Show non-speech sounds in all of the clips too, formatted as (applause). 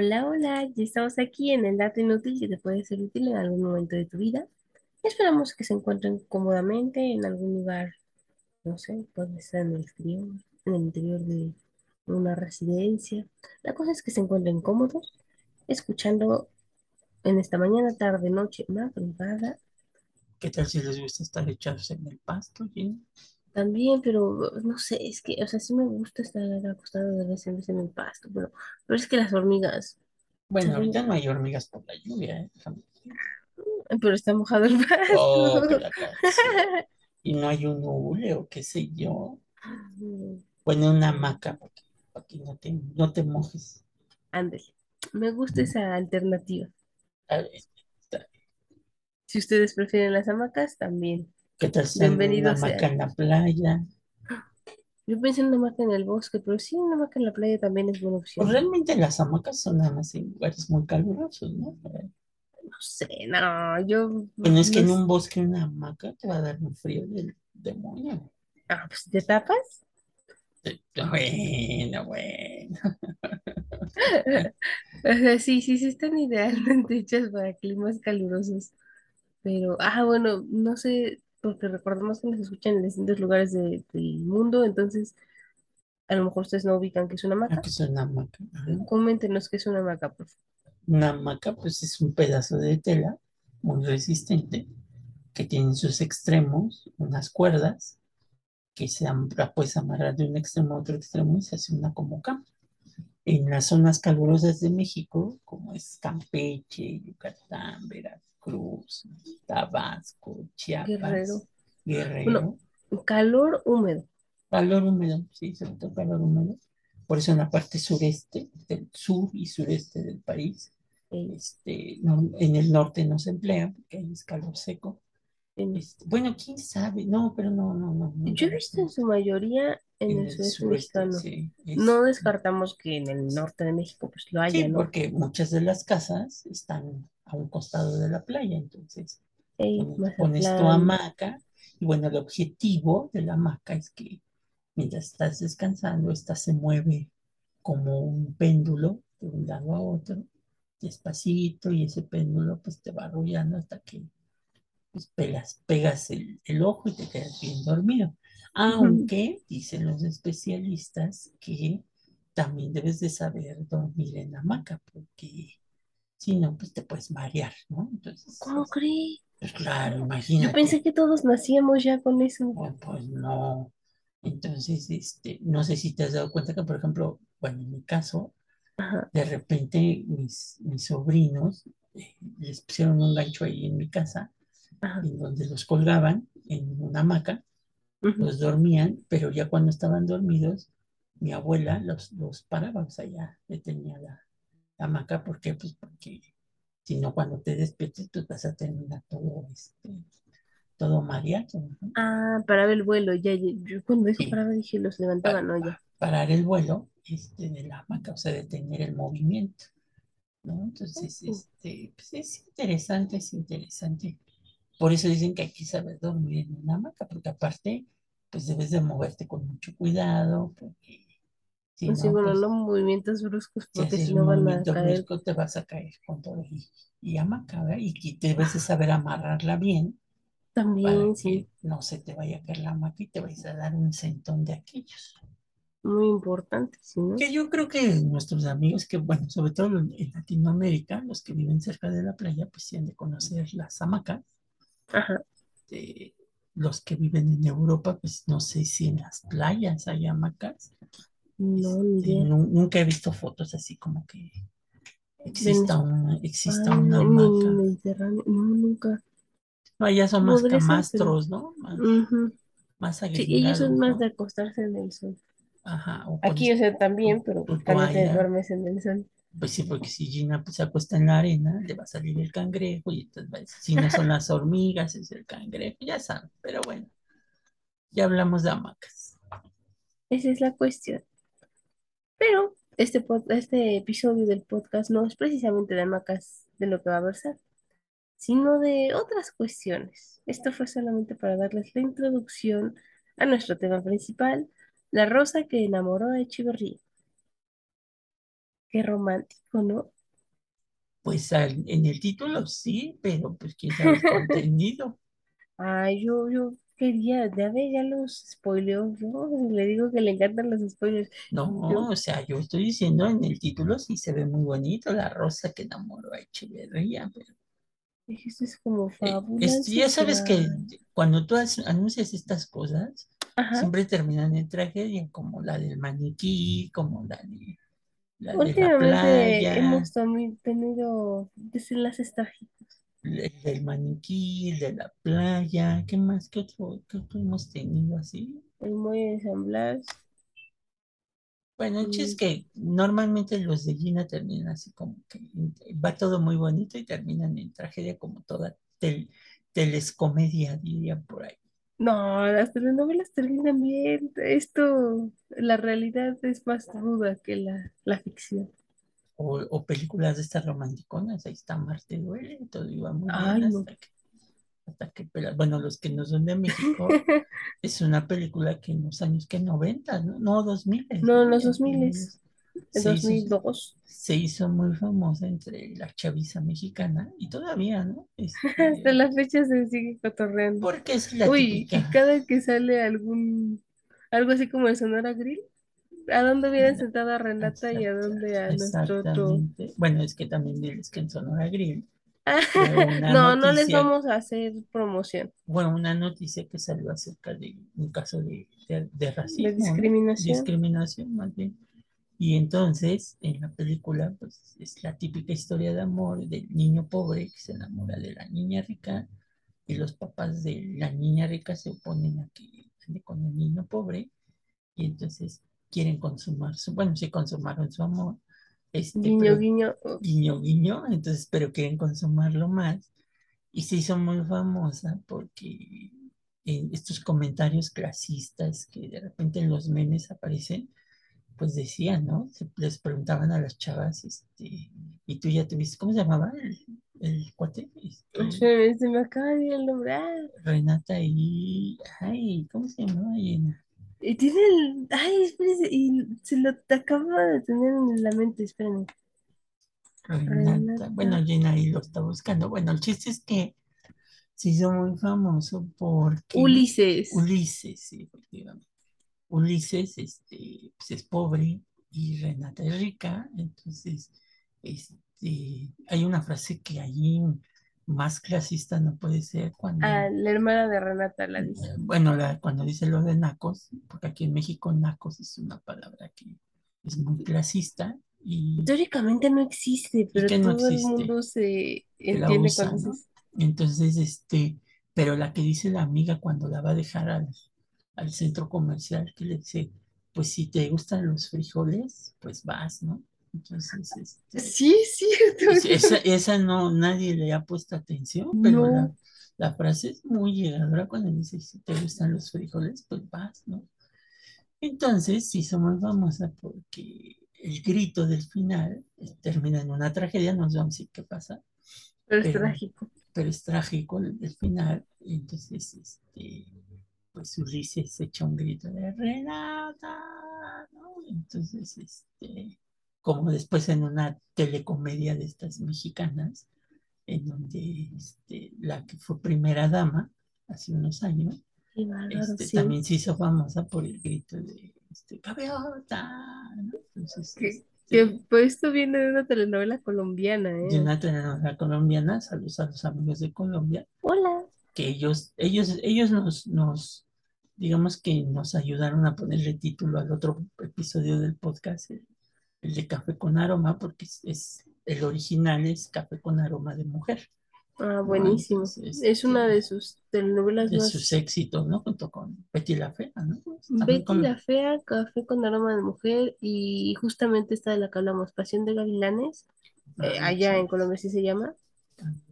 Hola, hola, ya estamos aquí en el dato inútil que te puede ser útil en algún momento de tu vida. Esperamos que se encuentren cómodamente en algún lugar, no sé, puede ser en el exterior, en el interior de una residencia. La cosa es que se encuentren cómodos, escuchando en esta mañana, tarde, noche, madrugada, ¿Qué tal si les gusta estar echados en el pasto, Gina? También, pero no sé, es que, o sea, sí me gusta estar acostado de vez en vez en el pasto, pero, pero es que las hormigas, Bueno, ahorita no hay hormigas por la lluvia, ¿eh? Déjame. (laughs) Pero está mojado el Oh, que pasto. la canción. Y no hay un hule o qué sé yo. Bueno, una hamaca para que, para que no te, no te mojes. Ándale. Me gusta esa alternativa. A ver, está- Si ustedes prefieren las hamacas, también. ¿Qué tal si en una hamaca en la playa? Yo pensé en una hamaca en el bosque, pero sí, una hamaca en la playa también es buena Pues opción. realmente las hamacas son nada más en lugares muy calurosos, ¿no? No sé, no, yo Bueno, es que en un bosque una hamaca te va a dar un frío del demonio. Ah, pues te tapas. Bueno, bueno. O (laughs) sea, sí, sí, sí están idealmente hechas para climas calurosos. Pero, ah, bueno, no sé, porque recordemos que nos escuchan en distintos lugares de- del mundo, entonces a lo mejor ustedes no ubican que es una Ah, hamaca. que es una hamaca. Coméntenos qué es una hamaca, por favor. Una hamaca, pues es un pedazo de tela muy resistente que tiene en sus extremos unas cuerdas que se la puedes amarrar de un extremo a otro extremo y se hace una como cama. En las zonas calurosas de México, como es Campeche, Yucatán, Veracruz, Tabasco, Guerrero. Chiapas, Bueno, Guerrero, calor húmedo. calor húmedo, sí, todo calor húmedo. Por eso en la parte sureste, del sur y sureste del país, este, no- en el norte no se emplea porque ahí es calor seco. Este, bueno, quién sabe, no, pero no, no, no, no yo he visto en su mayoría en En el sureste, mexicano. sí, es, No descartamos que en el norte de México pues lo sí, haya, ¿no? porque muchas de las casas están a un costado de la playa, entonces Ey, pones, pones tu hamaca y bueno, el objetivo de la hamaca es que mientras estás descansando, esta se mueve como un péndulo de un lado a otro, despacito, y ese péndulo pues te va arrullando hasta que pues, pegas, pegas el, el ojo y te quedas bien dormido. Aunque dicen los especialistas que también debes de saber dormir en hamaca, porque si no, pues te puedes marear, ¿no? Entonces, ¿cómo es- cree? pues claro, Yo pensé imagínate, que todos nacíamos ya con eso. pues, pues no. Entonces, este, no sé si te has dado cuenta que, por ejemplo, bueno, en mi caso, Ajá, de repente mis, mis sobrinos eh, les pusieron un gancho ahí en mi casa, ajá. en donde los colgaban en una hamaca, los dormían, pero ya cuando estaban dormidos, mi abuela los, los paraba, o sea, ya detenía la hamaca, ¿por qué? Pues porque si no, cuando te despiertes, pues vas a terminar todo, este, todo mareado, ¿no? Ah, paraba el vuelo, ya, ya, yo cuando dijo Sí, paraba dije, los levantaban, no, ya. pa- parar el vuelo este, de la hamaca, o sea, detener el movimiento, ¿no? Entonces, este, pues es interesante, es interesante. Por eso dicen que hay que saber dormir en una hamaca, porque aparte, pues debes de moverte con mucho cuidado, porque si Sí, no, pues movimientos bruscos porque si no van a caer brusco te vas a caer con todo y, y hamaca, ¿verdad? Y que debes de saber amarrarla bien para también, que sí, no se te vaya a caer la hamaca y te vayas a dar un sentón de aquellos. muy importante, ¿sí, no? Que yo creo que nuestros amigos, que bueno, sobre todo en Latinoamérica, los que viven cerca de la playa, pues tienen de conocer las hamacas. Ajá, de los que viven en Europa, pues no sé si en las playas hay hamacas. No, ni Este, nunca he visto fotos así como que exista una, exista una hamaca. Mediterráneo, no, nunca. No, allá son más ser, camastros, ¿no? Más, ujú. más Sí, ellos son más de acostarse en el sol. Ajá, o Aquí, o sea, también, pero pues también te duermes en el sol. Pues sí, porque si Gina pues, se acuesta en la arena, le va a salir el cangrejo y entonces va a decir, si no son las hormigas, es el cangrejo, ya saben. Pero bueno, ya hablamos de hamacas. Esa es la cuestión. Pero este, este episodio del podcast no es precisamente de hamacas de lo que va a versar, sino de otras cuestiones. Esto fue solamente para darles la introducción a nuestro tema principal, la rosa que enamoró a Echeverría. Qué romántico, ¿no? Pues al- en el título sí, pero pues sabe el (laughs) contenido. Ay, yo, yo quería, ya ve, ya los spoileó, yo le digo que le encantan los spoilers. No, Yo, o sea, yo estoy diciendo en el título sí se ve muy bonito, la rosa que enamoró a Echeverría, pero esto es como eh, fábula es- ya sabes que cuando tú anuncias estas cosas, Ajá. siempre terminan en tragedia, como la del maniquí, como la de la de la Últimamente playa, hemos tenido desenlaces trágicos. El del maniquí, el de la playa, ¿qué más? ¿Qué otro, qué otro hemos tenido así? El muelle de San Blas. Bueno, el chiste es que normalmente los de Gina terminan así como que va todo muy bonito y terminan en tragedia como toda tel- telescomedia, diría por ahí. No, las telenovelas terminan bien. Esto, la realidad es más ruda que la, la ficción. O, o películas de estas romanticonas, ahí está Marte duele, todo iba muy bien Ay, no. hasta que, hasta que, bueno, los que no son de México, (laughs) es una película que en los años que 90, ¿no? No, 2000, No, en los Ya 2000, tiene- en se hizo, 2002. se hizo muy famosa entre la chaviza mexicana y todavía, ¿no? (laughs) Hasta Este, la fecha se sigue cotorreando. porque es la Uy, y típica. cada que sale algún, algo así como el Sonora Grill, ¿a dónde viene sentada Renata y a dónde a nuestro otro? Bueno, es que también diles que en Sonora Grill fue (laughs) una No, no les noticia, vamos a hacer promoción fue una noticia que salió acerca de un caso de, de- de de racismo, ¿no? discriminación. Discriminación, más bien. Y entonces, en la película, pues es la típica historia de amor del niño pobre que se enamora de la niña rica y los papás de la niña rica se oponen a que ande con el niño pobre y entonces quieren consumar su, bueno, sí consumaron su amor, este, Guiño, pero guiño. guiño, guiño, entonces, pero quieren consumarlo más y se hizo muy famosa porque en estos comentarios clasistas que de repente en los memes aparecen, pues decían, ¿no? Se- les preguntaban a las chavas, este, y tú ya tuviste, ¿cómo se llamaba el, el cuate? Este, Se, se me acaba de nombre. Ah, Renata y, ay, ¿cómo se llamaba Yena? Y tiene el. Ay, espérese, y se lo acaba de tener en la mente, espérenme. Renata, bueno, Yena ahí lo está buscando. Bueno, el chiste es que se hizo muy famoso porque Ulises. Ulises, sí, efectivamente. Ulises, este, pues es pobre y Renata es rica, entonces, este, hay una frase que allí más clasista no puede ser cuando, Ah, la hermana de Renata la dice. bueno, la- cuando dice lo de nacos, porque aquí en México nacos es una palabra que es muy clasista y, Teóricamente no existe, pero no todo el mundo se entiende usa, cuando ¿no? dices. Entonces, este, pero la que dice la amiga cuando la va a dejar al, al centro comercial, que le dice, pues si te gustan los frijoles, pues vas, ¿no? Entonces, este, Sí, (laughs) es- esa, cierto. esa no, nadie le ha puesto atención, pero la, No, la frase es muy llegadora cuando dice, si te gustan los frijoles, pues vas, ¿no? Entonces, sí somos famosa porque el grito del final eh, termina en una tragedia, no sé si qué pasa, pero es trágico. pero es trágico el, el final, entonces, este, pues Ulises se echa un grito de Renata, ¿no? Entonces, este, como después en una telecomedia de estas mexicanas, en donde este, la que fue primera dama hace unos años, bárbaro, este, sí. también se hizo famosa por el grito de este, Gaviota, ¿no? Entonces, Que, que pues esto viene de una telenovela colombiana, de ¿eh? una telenovela colombiana, saludos a los amigos de Colombia, Hola. que ellos, ellos, ellos nos, nos, digamos que nos ayudaron a ponerle título al otro episodio del podcast, el, el de Café con Aroma, porque es, es- el original es Café con Aroma de Mujer, Ah, ¿no? buenísimo. Es una este, de sus telenovelas de sus más éxitos, ¿no? Junto con Betty la Fea, ¿no? También Betty con, la Fea, Café con aroma de mujer y justamente esta de la que hablamos, Pasión de Gavilanes, eh, ah, allá en. Colombia sí se llama.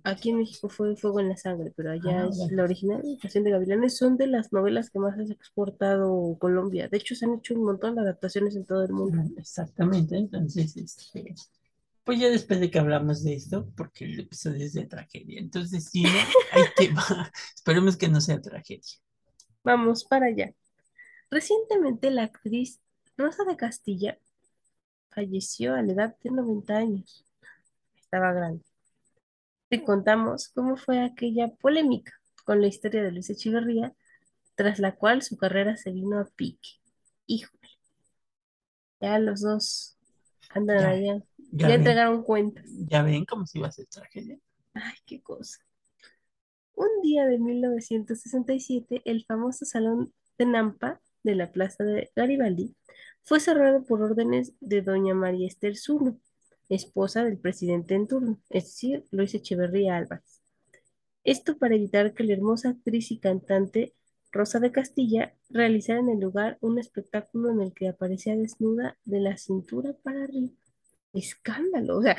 Aquí en México fue Fuego en la Sangre, pero allá Ah, es bueno. la original, Pasión de Gavilanes, son de las novelas que más has exportado Colombia. De hecho, se han hecho un montón de adaptaciones en todo el mundo. Exactamente, entonces, este, pues ya después de que hablamos de esto, porque el episodio es de tragedia, entonces, ahí te va, (laughs) esperemos que no sea tragedia. Vamos para allá. Recientemente la actriz Rosa de Castilla falleció a la edad de 90 años. Estaba grande. Te contamos cómo fue aquella polémica con la historia de Luis Echeverría, tras la cual su carrera se vino a pique. Híjole, ya los dos andan Ya, allá. ya Ya entregaron cuentas. ya ven cómo se iba a hacer tragedia. Ay, qué cosa. Un día de 1967, el famoso Salón de Nampa de la Plaza de Garibaldi fue cerrado por órdenes de doña María Esther Zulo, esposa del presidente en turno, es decir, Luis Echeverría Álvarez. Esto para evitar que la hermosa actriz y cantante Rosa de Castilla realizara en el lugar un espectáculo en el que aparecía desnuda de la cintura para arriba. Escándalo, o sea,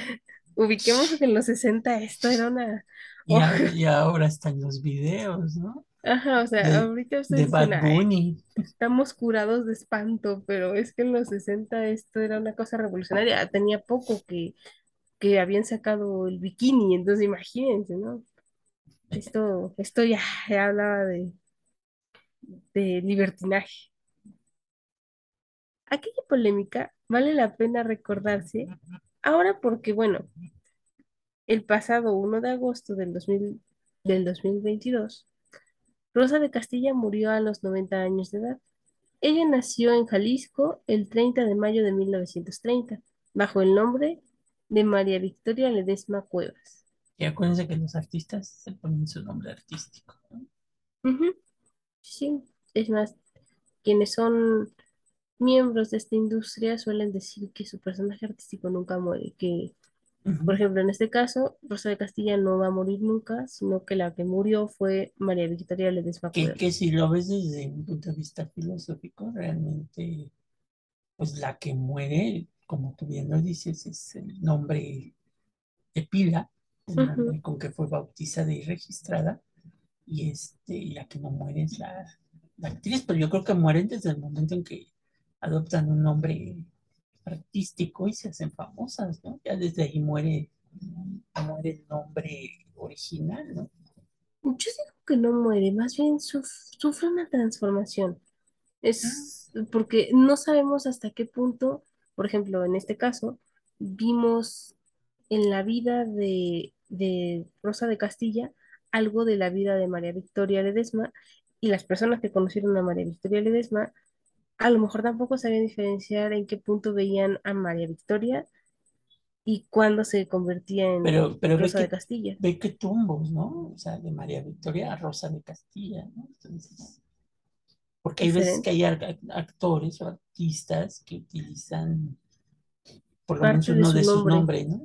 ubiquemos que en los 60 esto era una... (laughs) Y, ahora están los videos, ¿no? Ajá, o sea, De, ahorita de Bad "Ay, Bunny. estamos curados de espanto, pero es que en los 60 esto era una cosa revolucionaria. Tenía poco que, que habían sacado el bikini, entonces imagínense, ¿no? Esto, esto ya, ya hablaba de, de libertinaje. Aquella polémica vale la pena recordarse ahora porque, bueno, el pasado 1 de agosto del 2000 del 2022, Rosa de Castilla murió a los 90 años de edad. Ella nació en Jalisco el 30 de mayo de 1930, bajo el nombre de María Victoria Ledesma Cuevas. Y acuérdense que los artistas se ponen su nombre artístico, ¿no? Sí, es más, quienes son miembros de esta industria suelen decir que su personaje artístico nunca muere, que. Por ejemplo, en este caso, Rosa de Castilla no va a morir nunca, sino que la que murió fue María Victoria Ledesma Que, que si lo ves desde un punto de vista filosófico, realmente, pues la que muere, como tú bien lo dices, es el nombre de pila, el con que fue bautizada y registrada, y este, y la que no muere es la, la actriz, pero yo creo que mueren desde el momento en que adoptan un nombre artístico y se hacen famosas, ¿no? Ya desde ahí muere, muere el nombre original, ¿no? Yo digo que no muere, más bien suf- sufre una transformación. Es porque no sabemos hasta qué punto, por ejemplo, en este caso, vimos en la vida de, de Rosa de Castilla algo de la vida de María Victoria Ledesma y las personas que conocieron a María Victoria Ledesma a lo mejor tampoco sabían diferenciar en qué punto veían a María Victoria y cuándo se convertía en Pero, pero ve Rosa de que, Castilla. ve que tumbos, ¿no? O sea, de María Victoria a Rosa de Castilla, ¿no? Entonces, porque hay veces que hay actores o artistas que utilizan por lo menos Parte de uno su de sus nombre. nombres, ¿no?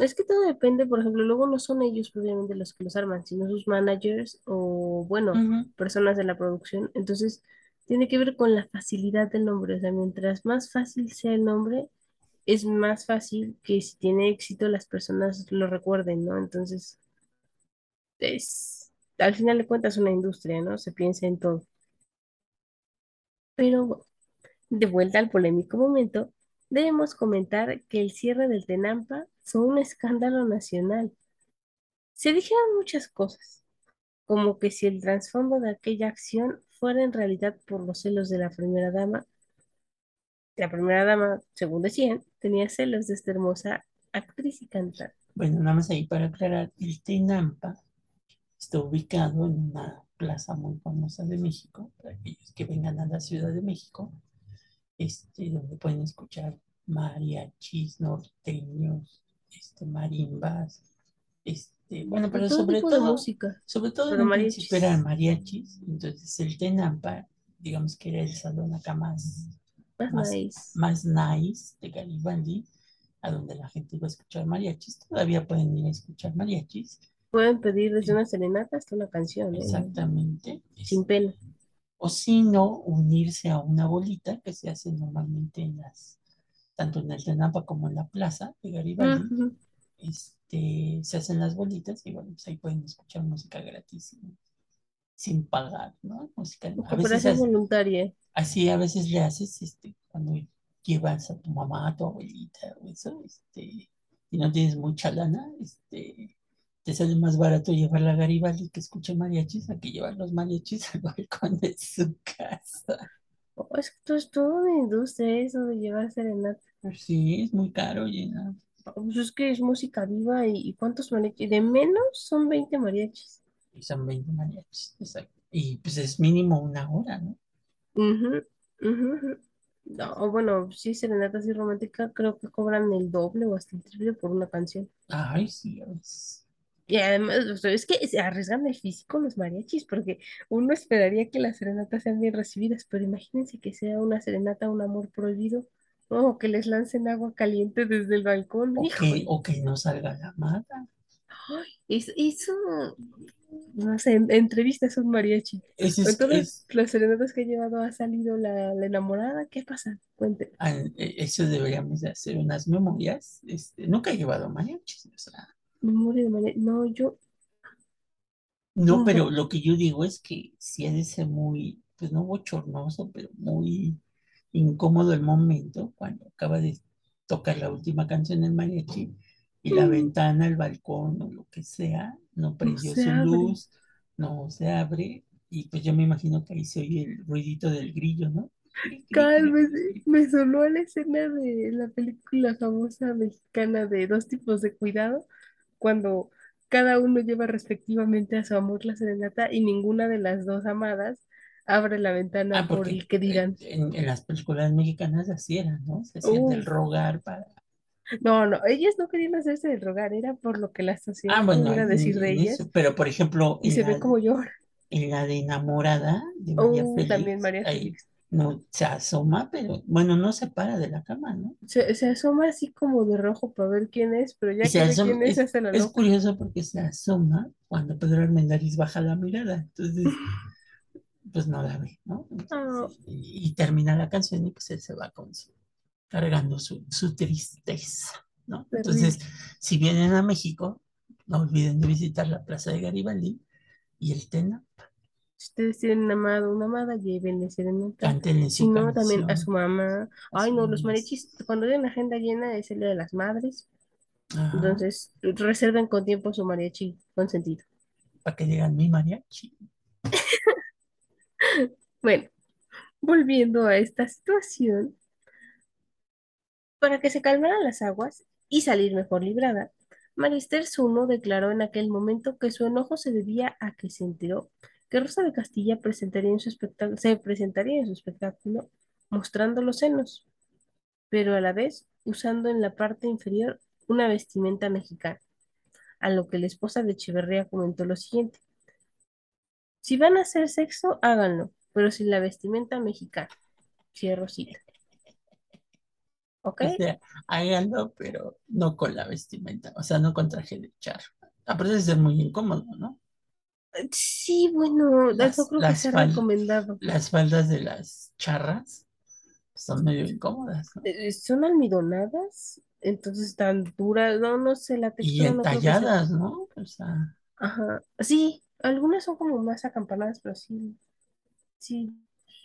Es que todo depende, por ejemplo, luego no son ellos propiamente los que los arman, sino sus managers o, bueno, personas de la producción. Entonces, tiene que ver con la facilidad del nombre. O sea, mientras más fácil sea el nombre, es más fácil que si tiene éxito las personas lo recuerden, ¿no? Entonces, es, al final de cuentas, una industria, ¿no? Se piensa en todo. Pero de vuelta al polémico momento, debemos comentar que el cierre del Tenampa fue un escándalo nacional. Se dijeron muchas cosas, como que si el trasfondo de aquella acción fuera en realidad por los celos de la primera dama, la primera dama, según decían, tenía celos de esta hermosa actriz y cantante. Bueno, nada más ahí para aclarar, el Tenampa está ubicado en una plaza muy famosa de México, para aquellos que vengan a la Ciudad de México, este, donde pueden escuchar mariachis, norteños, este, marimbas, este, bueno, pero todo sobre todo, música, sobre todo principio eran mariachis, mariachis, entonces el Tenampa, digamos que era el salón acá más, más más, nice. más nice de Garibaldi, a donde la gente iba a escuchar mariachis, todavía pueden ir a escuchar mariachis, Pueden pedir desde una serenata hasta una canción, ¿eh? exactamente, Sin este, pena. o si no, unirse a una bolita que se hace normalmente en las, tanto en el Tenampa como en la plaza de Garibaldi. Este, se hacen las bolitas y bueno, pues ahí pueden escuchar música gratis sin, sin pagar, ¿no? Música, a veces voluntaria. así, a veces le haces, este, cuando llevas a tu mamá, a tu abuelita o eso, este, y no tienes mucha lana, este, te sale más barato llevarla a Garibaldi que escuche mariachis a que llevar los mariachis (laughs) al balcón de su casa. Oh, es que esto es toda una industria eso de llevar serenata. Pues sí, es muy caro, Gina. Pues es que es música viva y, y ¿cuántos mariachis? De menos son 20 mariachis. Y son 20 mariachis, exacto. Y pues es mínimo una hora, ¿no? Ujú, ujú, ujú. No, bueno, sí, serenata así romántica, creo que cobran el doble o hasta el triple por una canción. Ay, sí, es. Y además, es que se arriesgan el físico los mariachis, porque uno esperaría que las serenatas sean bien recibidas, pero imagínense que sea una serenata, un amor prohibido, o que les lancen agua caliente desde el balcón. O que, o que no salga la mata. ay, eso, eso, no sé, en, entrevistas un mariachi. En es, todas es, las serenatas que he llevado ha salido la, la enamorada. ¿Qué pasa? Cuénteme. al- e- eso deberíamos de hacer unas memorias. Este, nunca he llevado mariachis, o sea, Memoria de mariachi. No, yo, no, no. pero lo que yo digo es que sí ha de ser muy, pues no bochornoso, pero muy incómodo el momento cuando acaba de tocar la última canción del mariachi y la ventana, el balcón o lo que sea, no No prendió se su abre. luz, no se abre y pues yo me imagino que ahí se oye el ruidito del grillo, ¿no? Cri. me sonó la escena de la película famosa mexicana de Dos tipos de cuidado, cuando cada uno lleva respectivamente a su amor la serenata y ninguna de las dos amadas abre la ventana Ah, por el que dirán. en, en las películas mexicanas así eran, ¿no? Se hacían del Uf, rogar para... no, no, ellas no querían hacerse del rogar, era por lo que la Ah, sociedad bueno, pudiera en, decir de eso, ellas pero por ejemplo, y se ve la, como llora. en la de Enamorada de María Oh, también Félix, María ahí no se asoma, pero bueno, no se para de la cama, ¿no? Se, se asoma así como de rojo para ver quién es, pero ya que ve asoma, quién es, es, hace la es loca. curioso porque se asoma cuando Pedro Armendáriz baja la mirada, entonces, pues no la ve, ¿no? Ah, y, y termina la canción y pues él se va con su, cargando su, su tristeza, ¿no? Entonces, si vienen a México, no olviden de visitar la Plaza de Garibaldi y el Tena, Si ustedes tienen un amado una amada, llévenle serenata. cántenle Si no, también a su mamá. Ay, no, los mariachis, cuando tienen agenda llena es el día de las madres. Ajá, Entonces, reserven con tiempo su mariachi consentido. para que digan mi mariachi. Bueno, volviendo a esta situación, para que se calmaran las aguas y salir mejor librada, Marister Zuno declaró en aquel momento que su enojo se debía a que se enteró que Rosa de Castilla presentaría en su se presentaría en su espectáculo mostrando los senos. pero a la vez usando en la parte inferior una vestimenta mexicana, a lo que la esposa de Echeverría comentó lo siguiente, si van a hacer sexo, háganlo, pero sin la vestimenta mexicana, cierro cita, ¿ok? O sea, háganlo, pero no con la vestimenta, o sea, no con traje de charro. Aparte de ser muy incómodo, ¿no? Sí, bueno, eso Las, creo que se ha recomendado. las faldas de las charras son medio incómodas, ¿no? Eh, Son almidonadas, entonces están duras, no, no sé, la Y textura no sea. entalladas, ¿no? O sea, Ajá, sí, algunas son como más acampanadas, pero sí, sí,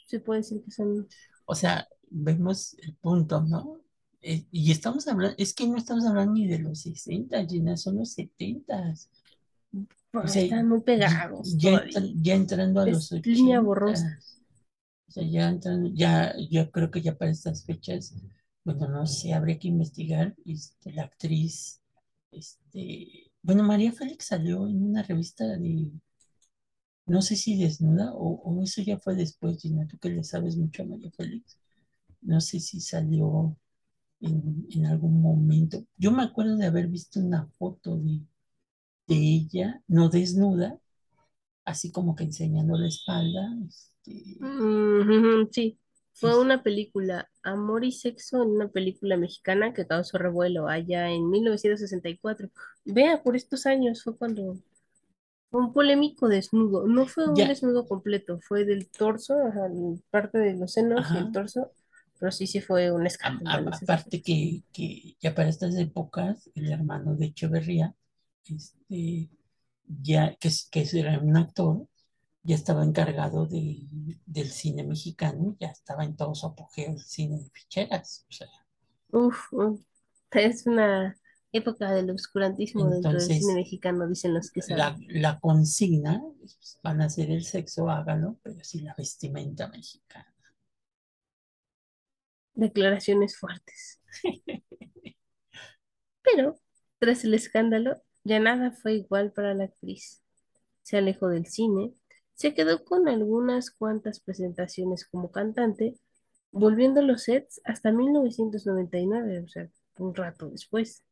se puede decir que son o sea, vemos el punto, ¿no? Eh, y estamos hablando, es que no estamos hablando ni de los 60, Gina, son los 70. O sea, están muy pegados ya, ya entrando a Es los línea borrosa. 80. O sea, ya entrando, ya, yo creo que ya para estas fechas, bueno, no sé, habría que investigar, este, la actriz, este, bueno, María Félix salió en una revista de, no sé si desnuda, o, o eso ya fue después, Gina, tú que le sabes mucho a María Félix, no sé si salió en, en algún momento. Yo me acuerdo de haber visto una foto de, de ella, no desnuda, así como que enseñando la espalda, este, Ujú, sí, fue una película, Amor y Sexo, en una película mexicana que causó revuelo allá en 1964. Vea, por estos años fue cuando un polémico desnudo. No fue un ya, desnudo completo, fue del torso, ajá, parte de los senos y el torso, pero sí, sí fue un escándalo a- aparte que, que ya para estas épocas, el hermano de Echeverría, este, ya que, que era un actor, ya estaba encargado de, del cine mexicano, ya estaba en todo su apogeo el cine de ficheras. O sea, Uf, uf, es una época del oscurantismo dentro del cine mexicano, dicen los que saben. la, la consigna, van a hacer el sexo, hágalo, pero sin la vestimenta mexicana. declaraciones fuertes. (laughs) Pero, tras el escándalo, ya nada fue igual para la actriz. Se alejó del cine, se quedó con algunas cuantas presentaciones como cantante, volviendo a los sets hasta 1999, o sea, un rato después,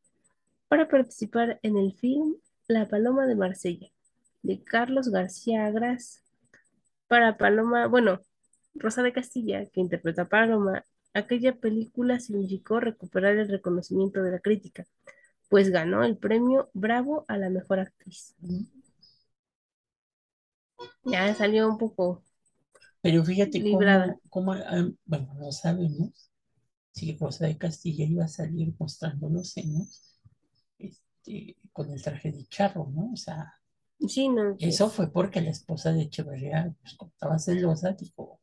para participar en el film La Paloma de Marsella, de Carlos García Agras. Para Paloma, bueno, Rosa de Castilla, que interpreta a Paloma, aquella película significó recuperar el reconocimiento de la crítica, pues ganó el premio Bravo a la mejor actriz. Ya salió un poco Pero fíjate librada. cómo, cómo, ah, bueno, no sabemos si Rosa de Castilla iba a salir mostrando los senos este, con el traje de charro, ¿no? O sea, Sí, no, eso pues. fue porque la esposa de Echeverría, pues como estaba celosa, dijo,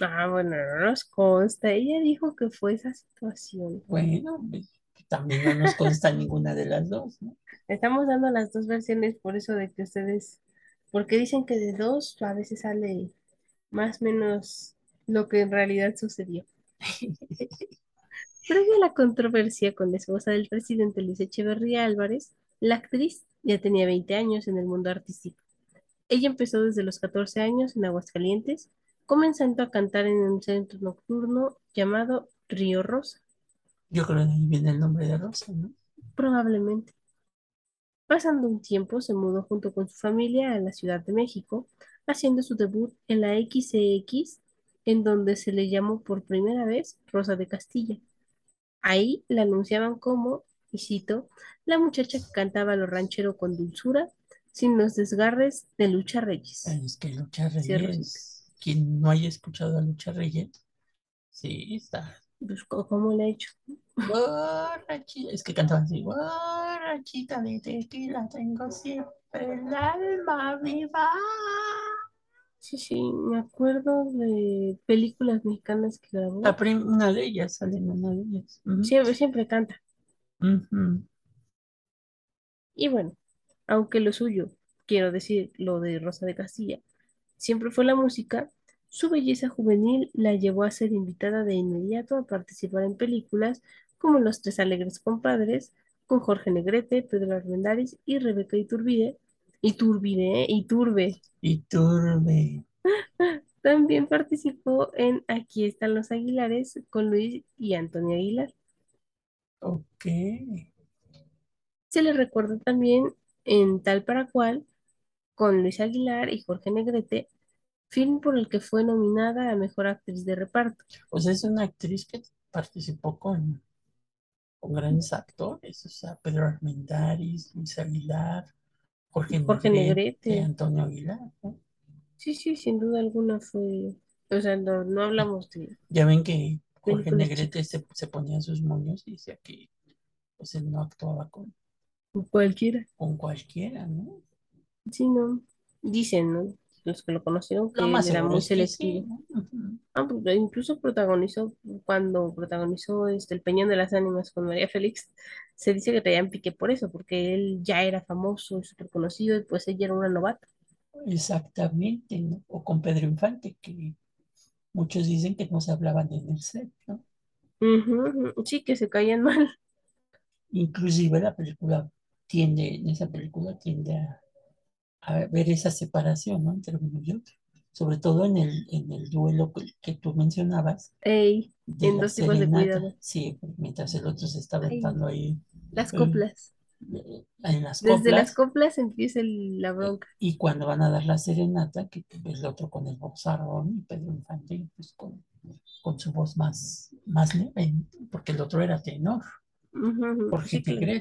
Ah, bueno, no nos consta. Ella dijo que fue esa situación. bueno, pues, también no nos consta (laughs) ninguna de las dos, ¿no? Estamos dando las dos versiones por eso de que ustedes, porque dicen que de dos a veces sale más o menos lo que en realidad sucedió. (laughs) Previo a la controversia con la esposa del presidente Luis Echeverría Álvarez, la actriz ya tenía 20 años en el mundo artístico. Ella empezó desde los 14 años en Aguascalientes, comenzando a cantar en un centro nocturno llamado Río Rosa, Yo creo que ahí viene el nombre de Rosa, ¿no? probablemente. Pasando un tiempo, se mudó junto con su familia a la Ciudad de México, haciendo su debut en la XCX, en donde se le llamó por primera vez Rosa de Castilla. Ahí la anunciaban como, y cito, la muchacha que cantaba lo ranchero con dulzura, sin los desgarres de Lucha Reyes. Es que Lucha. Reyes, quien no haya escuchado a Lucha Reyes, sí, está Pues, ¿cómo cómo le ha hecho? Borrachita, es que cantaban así, borrachita de tequila, tengo siempre el alma viva. Sí, sí, me acuerdo de películas mexicanas que grabó. La prim- una de ellas, sale una de ellas. Siempre, siempre canta. Y bueno, aunque lo suyo, quiero decir, lo de Rosa de Castilla, siempre fue la música, su belleza juvenil la llevó a ser invitada de inmediato a participar en películas como Los Tres Alegres Compadres, con Jorge Negrete, Pedro Armendáriz y Rebeca Iturbide. Iturbide, ¿eh? Iturbe. Y Turbe, (laughs) También participó en Aquí están los Aguilares con Luis y Antonio Aguilar. ok. Se le recuerda también en Tal para Cual con Luis Aguilar y Jorge Negrete, film por el que fue nominada a Mejor Actriz de Reparto. O sea, es una actriz que participó con, con grandes actores, o sea, Pedro Armendáriz, Luis Aguilar, Jorge Jorge Negrete, Negrete, Antonio Aguilar, ¿no? sí, sí, sin duda alguna fue, o sea, no, no hablamos de Ya ven que Jorge Negrete se, se ponía sus moños y decía que pues él no actuaba con, cualquiera, con cualquiera, ¿no? sí, no, dicen, ¿no? Los que lo conocieron que él más era muy sí, selectivo. ¿no? Ujú. Ah, pues, incluso protagonizó, cuando protagonizó este, El Peñón de las Ánimas con María Félix, se dice que traían pique por eso, porque él ya era famoso y súper conocido, y pues ella era una novata. Exactamente, ¿no? O con Pedro Infante, que muchos dicen que no se hablaban en el set, ¿no? Sí, que se caían mal. Inclusive la película tiende, en esa película tiende a, a ver esa separación, ¿no? Entre uno y otro. Sobre todo en el, en el duelo que, que tú mencionabas Ey, de en dos tipos de cuidado. Sí, mientras el otro se está aventando ahí las coplas. eh, en las Desde las coplas. coplas empieza el- la eh, bronca. Y cuando van a dar la serenata, que el otro con el bozarrón y Pedro Infante, pues con, con su voz más, más leve, porque el otro era tenor, Ujú, ujú, Jorge Sí, claro.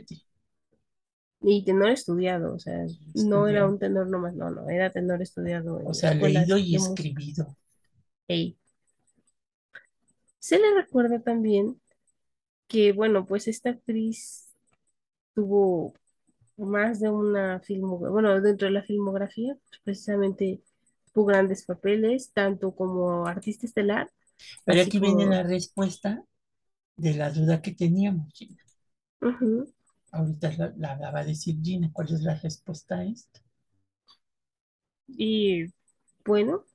Y tenor estudiado, o sea, no era un tenor nomás, no, no, era tenor estudiado o sea, leído y escribido. Se le recuerda también que, bueno, pues esta actriz tuvo más de una filmografía, bueno, dentro de la filmografía, pues, precisamente tuvo grandes papeles, tanto como artista estelar, Pero aquí viene la respuesta de la duda que teníamos, ujú, Ahorita la, la, va a decir Gina, ¿cuál es la respuesta a esto? Y bueno.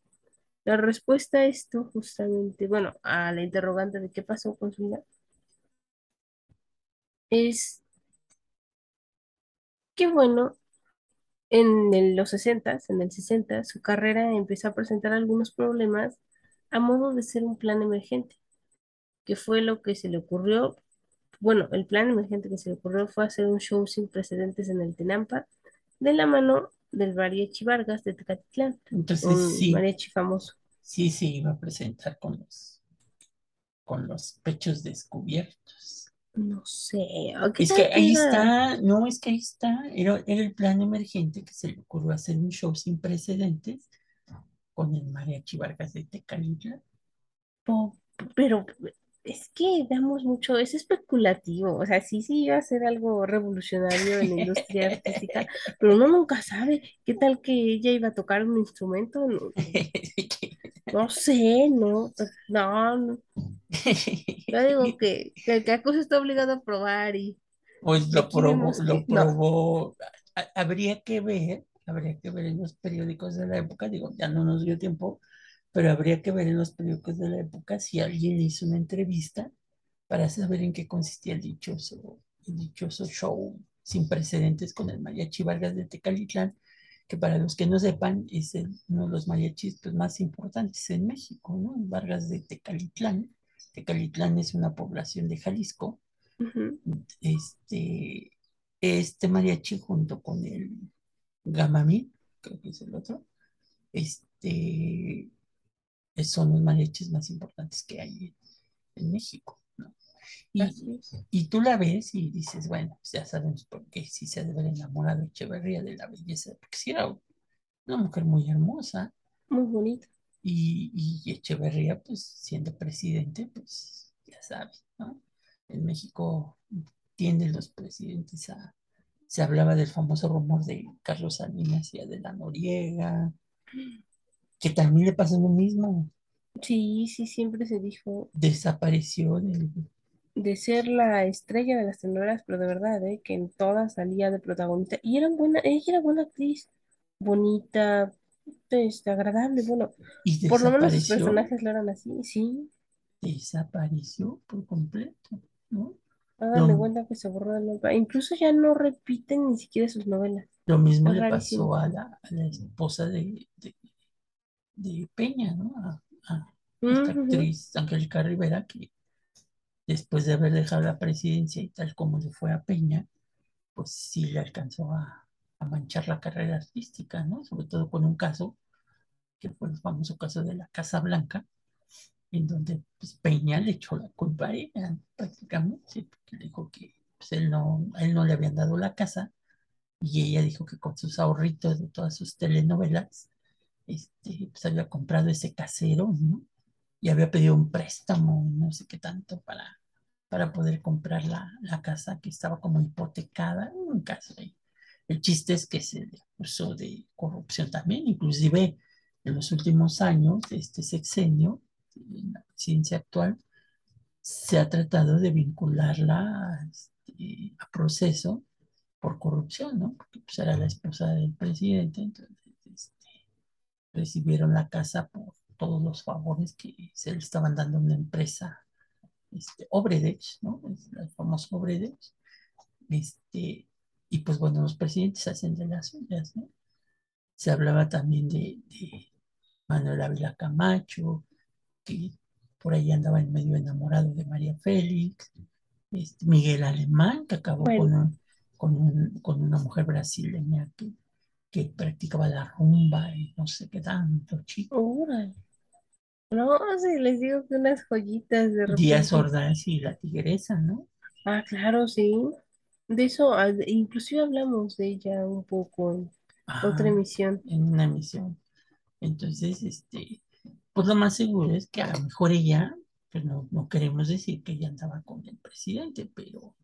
La respuesta a esto, justamente, bueno, a la interrogante de qué pasó con su vida, es que, bueno, en los 60, en el 60, su carrera empezó a presentar algunos problemas a modo de ser un plan emergente, que fue lo que se le ocurrió. Bueno, el plan emergente que se le ocurrió fue hacer un show sin precedentes en el Tenampa, de la mano del mariachi Vargas de Tecatitlán, Entonces un sí, mariachi famoso. sí se iba a presentar con los, con los pechos descubiertos. No sé, ¿o ¿qué Es que ahí está, no, es que ahí está, era, era el plan emergente que se le ocurrió hacer un show sin precedentes con el mariachi Vargas de Tecalitla. Po- Pero es que damos mucho, es especulativo, o sea, sí, sí iba a ser algo revolucionario en la industria artística, (laughs) pero uno nunca sabe qué tal que ella iba a tocar un instrumento, no, (laughs) no sé, no, no, no. Yo digo (laughs) que, que el Caco se está obligado a probar y, Pues lo probó, lo que no. probó. Ha- Habría que ver, habría que ver en los periódicos de la época, digo, ya no nos dio tiempo, pero habría que ver en los periódicos de la época si alguien hizo una entrevista para saber en qué consistía el dichoso, el dichoso show sin precedentes con el mariachi Vargas de Tecalitlán, que para los que no sepan es el- uno de los mariachis pues, más importantes en México, ¿no? Vargas de Tecalitlán. Tecalitlán es una población de Jalisco este, este mariachi junto con el Gamamí, creo que es el otro, este, son los mariachis más importantes que hay en, en México, ¿no? Y, tú la ves y dices, bueno, pues ya sabemos por qué sí se ha de haber enamorado Echeverría de la belleza, porque sí era una mujer muy hermosa, muy bonito. y, y Echeverría, pues siendo presidente, pues ya sabes, ¿no? En México tienden los presidentes a se hablaba del famoso rumor de Carlos Salinas y Adela Noriega, que también le pasó lo mismo, Sí, sí, siempre se dijo desapareció del... de ser la estrella de las telenovelas, pero de verdad, ¿eh? que en todas salía de protagonista. Y era buena, ella era buena actriz, bonita, este, agradable, bueno, y por lo menos sus personajes lo eran así, sí. desapareció por completo, ¿no? Hagan de Lo, cuenta que se borró del mapa. Incluso ya no repiten ni siquiera sus novelas. lo mismo Es le rarísimo. pasó a la, a la esposa de, de, de Peña, ¿no? A, a esta Ujú, actriz Angélica Rivera, que después de haber dejado la presidencia y tal como le fue a Peña, pues sí le alcanzó a, a manchar la carrera artística, ¿no? Sobre todo con un caso, que fue el famoso caso de la Casa Blanca, en donde pues, Peña le echó la culpa a ella, prácticamente, porque dijo que pues, él no, a él no le habían dado la casa, y ella dijo que con sus ahorritos de todas sus telenovelas, este, pues había comprado ese casero, ¿no? Y había pedido un préstamo, no sé qué tanto, para, para poder comprar la, la casa que estaba como hipotecada, un caso ahí. El chiste es que se acusó de corrupción también, inclusive en los últimos años de este sexenio, en la presidencia actual, se ha tratado de vincularla a, este, a proceso por corrupción, ¿no? Porque pues, era la esposa del presidente, entonces recibieron la casa por todos los favores que se le estaban dando a una empresa, este, Obredech, ¿no? Es el famoso Obredech. Este, y pues bueno, los presidentes hacen de las suyas, ¿no? Se hablaba también de, de Manuel Ávila Camacho, que por ahí andaba en medio enamorado de María Félix, este, Miguel Alemán, que acabó con, un, con, un, con una mujer brasileña que, que practicaba la rumba y no sé qué tanto, chico. órale. No, sí, les digo que unas joyitas de Díaz repente. Ordaz y la tigresa, ¿no? Ah, claro, sí. De eso, ah, inclusive hablamos de ella un poco en otra Ajá, emisión. en una emisión. Entonces, este, pues lo más seguro es que a lo mejor ella, pues no, no queremos decir que ella andaba con el presidente, pero,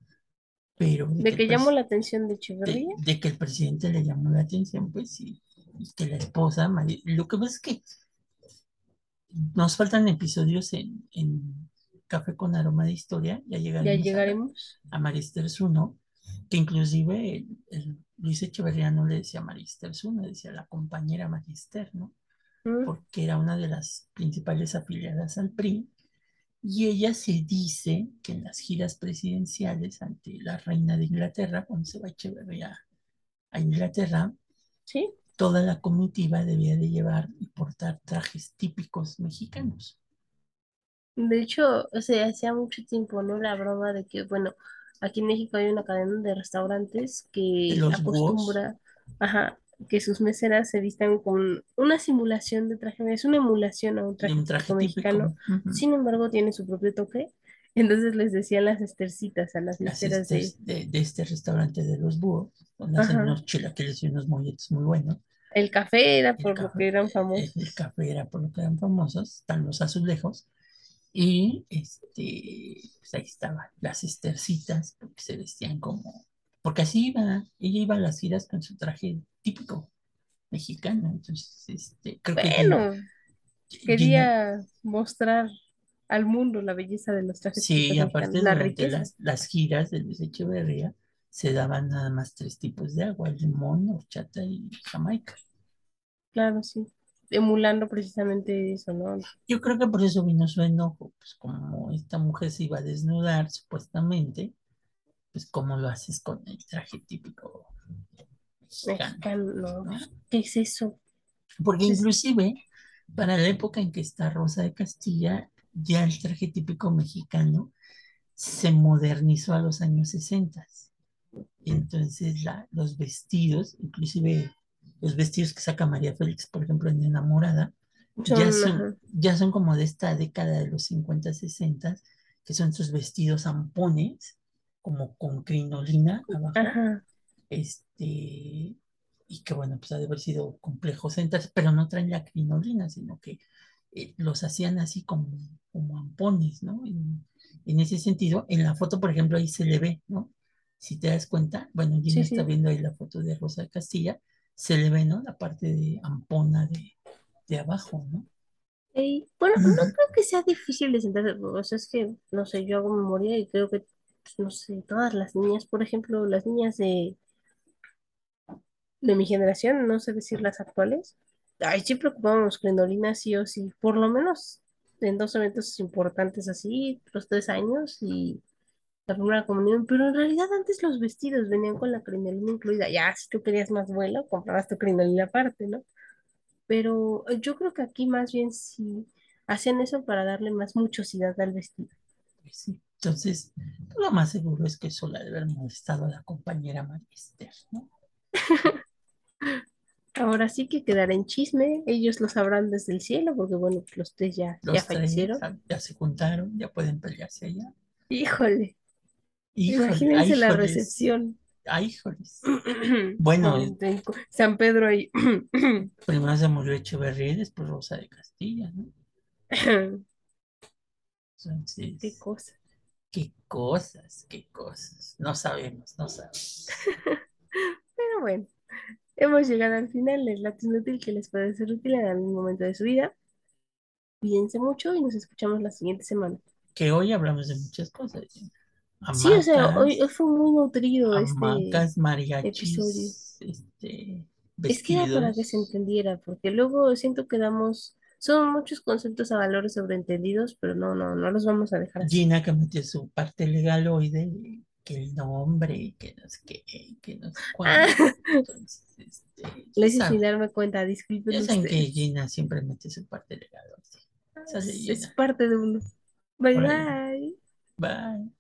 pero de De que llamó la atención de de, Echeverría. de que el presidente le llamó la atención, pues sí, y que la esposa, Mari- lo que pasa es que nos faltan episodios en, en Café con Aroma de Historia, ya Ya llegaremos a, llegaremos. a Marister Zuno, que inclusive el, el Luis Echeverría no le decía Marister Zuno, decía la compañera Marister, ¿no? Mm, porque era una de las principales afiliadas al PRI, y ella se dice que en las giras presidenciales ante la reina de Inglaterra, cuando se va Echeverría a Inglaterra, Sí, toda la comitiva debía de llevar y portar trajes típicos mexicanos. de hecho, o sea, hacía mucho tiempo, ¿no? La broma de que, bueno, aquí en México hay una cadena de restaurantes que acostumbra, ajá, que sus meseras se vistan con una simulación de traje, es una emulación a un traje un traje mexicano, ujú, sin embargo, tiene su propio toque. Entonces les decían las estercitas a las las meseras de, de, de este restaurante de los búhos, donde hacen ajá, unos chilaquiles y unos molletes muy buenos. el café era El por lo café, que eran eh, el famosos. café era por lo que eran famosos, están los azulejos, y este, pues ahí estaban las estercitas, porque se vestían como, porque así iba, ella iba a las giras con su traje típico mexicano, entonces, este, creo que Gina, Bueno, Gina quería mostrar al mundo la belleza de los trajes sí, aparte la durante las, las giras de Luis Echeverría, se daban nada más tres tipos de agua, limón, horchata y jamaica. Claro, sí. Emulando precisamente eso, ¿no? Yo creo que por eso vino su enojo, pues como esta mujer se iba a desnudar supuestamente, pues cómo lo haces con el traje típico mexicano, Mexicano, no. ¿no? ¿Qué es eso? Porque Es- inclusive para la época en que está Rosa de Castilla, ya el traje típico mexicano se modernizó a los años 60. Entonces la, los vestidos, inclusive los vestidos que saca María Félix, por ejemplo, en Enamorada, ya son, ya son como de esta década de los 50, 60, que son estos vestidos zampones, como con crinolina abajo, ajá, este, y que bueno, pues ha de haber sido complejo sentarse, pero no traen la crinolina, sino que eh, los hacían así como, como ampones, ¿no? En, en ese sentido, en la foto, por ejemplo, ahí se le ve, ¿no? Si te das cuenta, bueno, Gina sí, está sí. viendo ahí la foto de Rosa Castilla, se le ve, ¿no? La parte de ampona de, de abajo, ¿no? Y, bueno, no creo que sea difícil de sentarse, o sea, es que, no sé, yo hago memoria y creo que, no sé, todas las niñas, por ejemplo, las niñas de, de mi generación, no sé decir las actuales, ay, siempre ocupábamos crinolina sí o sí, por lo menos en dos eventos importantes así, los tres años y la primera comunión, pero en realidad antes los vestidos venían con la crinolina incluida, ya si tú querías más vuelo, comprabas tu crinolina aparte, ¿no? Pero yo creo que aquí más bien sí hacían eso para darle más muchosidad al vestido. Sí. Entonces, lo más seguro es que eso le ha de haber molestado a la compañera María Esther, ¿no? (laughs) Ahora sí que quedará en chisme, ellos lo sabrán desde el cielo, porque bueno, pues los tres ya, ya Los tres fallecieron. ah, ya se juntaron, ya pueden pelearse allá. Híjole, imagínense la recepción. ay, híjoles. (clears throat) Bueno, en San Pedro ahí. (clears throat) primero se murió Echeverría y después Rosa de Castilla, ¿no? (clears throat) Qué Entonces, cosa. Qué cosas, qué cosas. No sabemos, no sabemos. (laughs) Pero bueno, hemos llegado al final del dato inútil que les puede ser útil en algún momento de su vida. Cuídense mucho y nos escuchamos la siguiente semana. Que hoy hablamos de muchas cosas. ¿sí? Sí, o sea, hoy, hoy fue muy nutrido este hamacas, episodio. mariachis, este, Es que era para que se entendiera, porque luego siento que damos, son muchos conceptos a valores sobreentendidos, pero no, no, no los vamos a dejar así. Gina que metió su parte legal hoy de que el nombre, que no sé qué, que no sé Ah, cuánto. Entonces, este, lo ya hice sin darme cuenta, ya disculpen saben que. Gina siempre mete su parte legal. Sale Es, parte de uno. Bye bye. bye.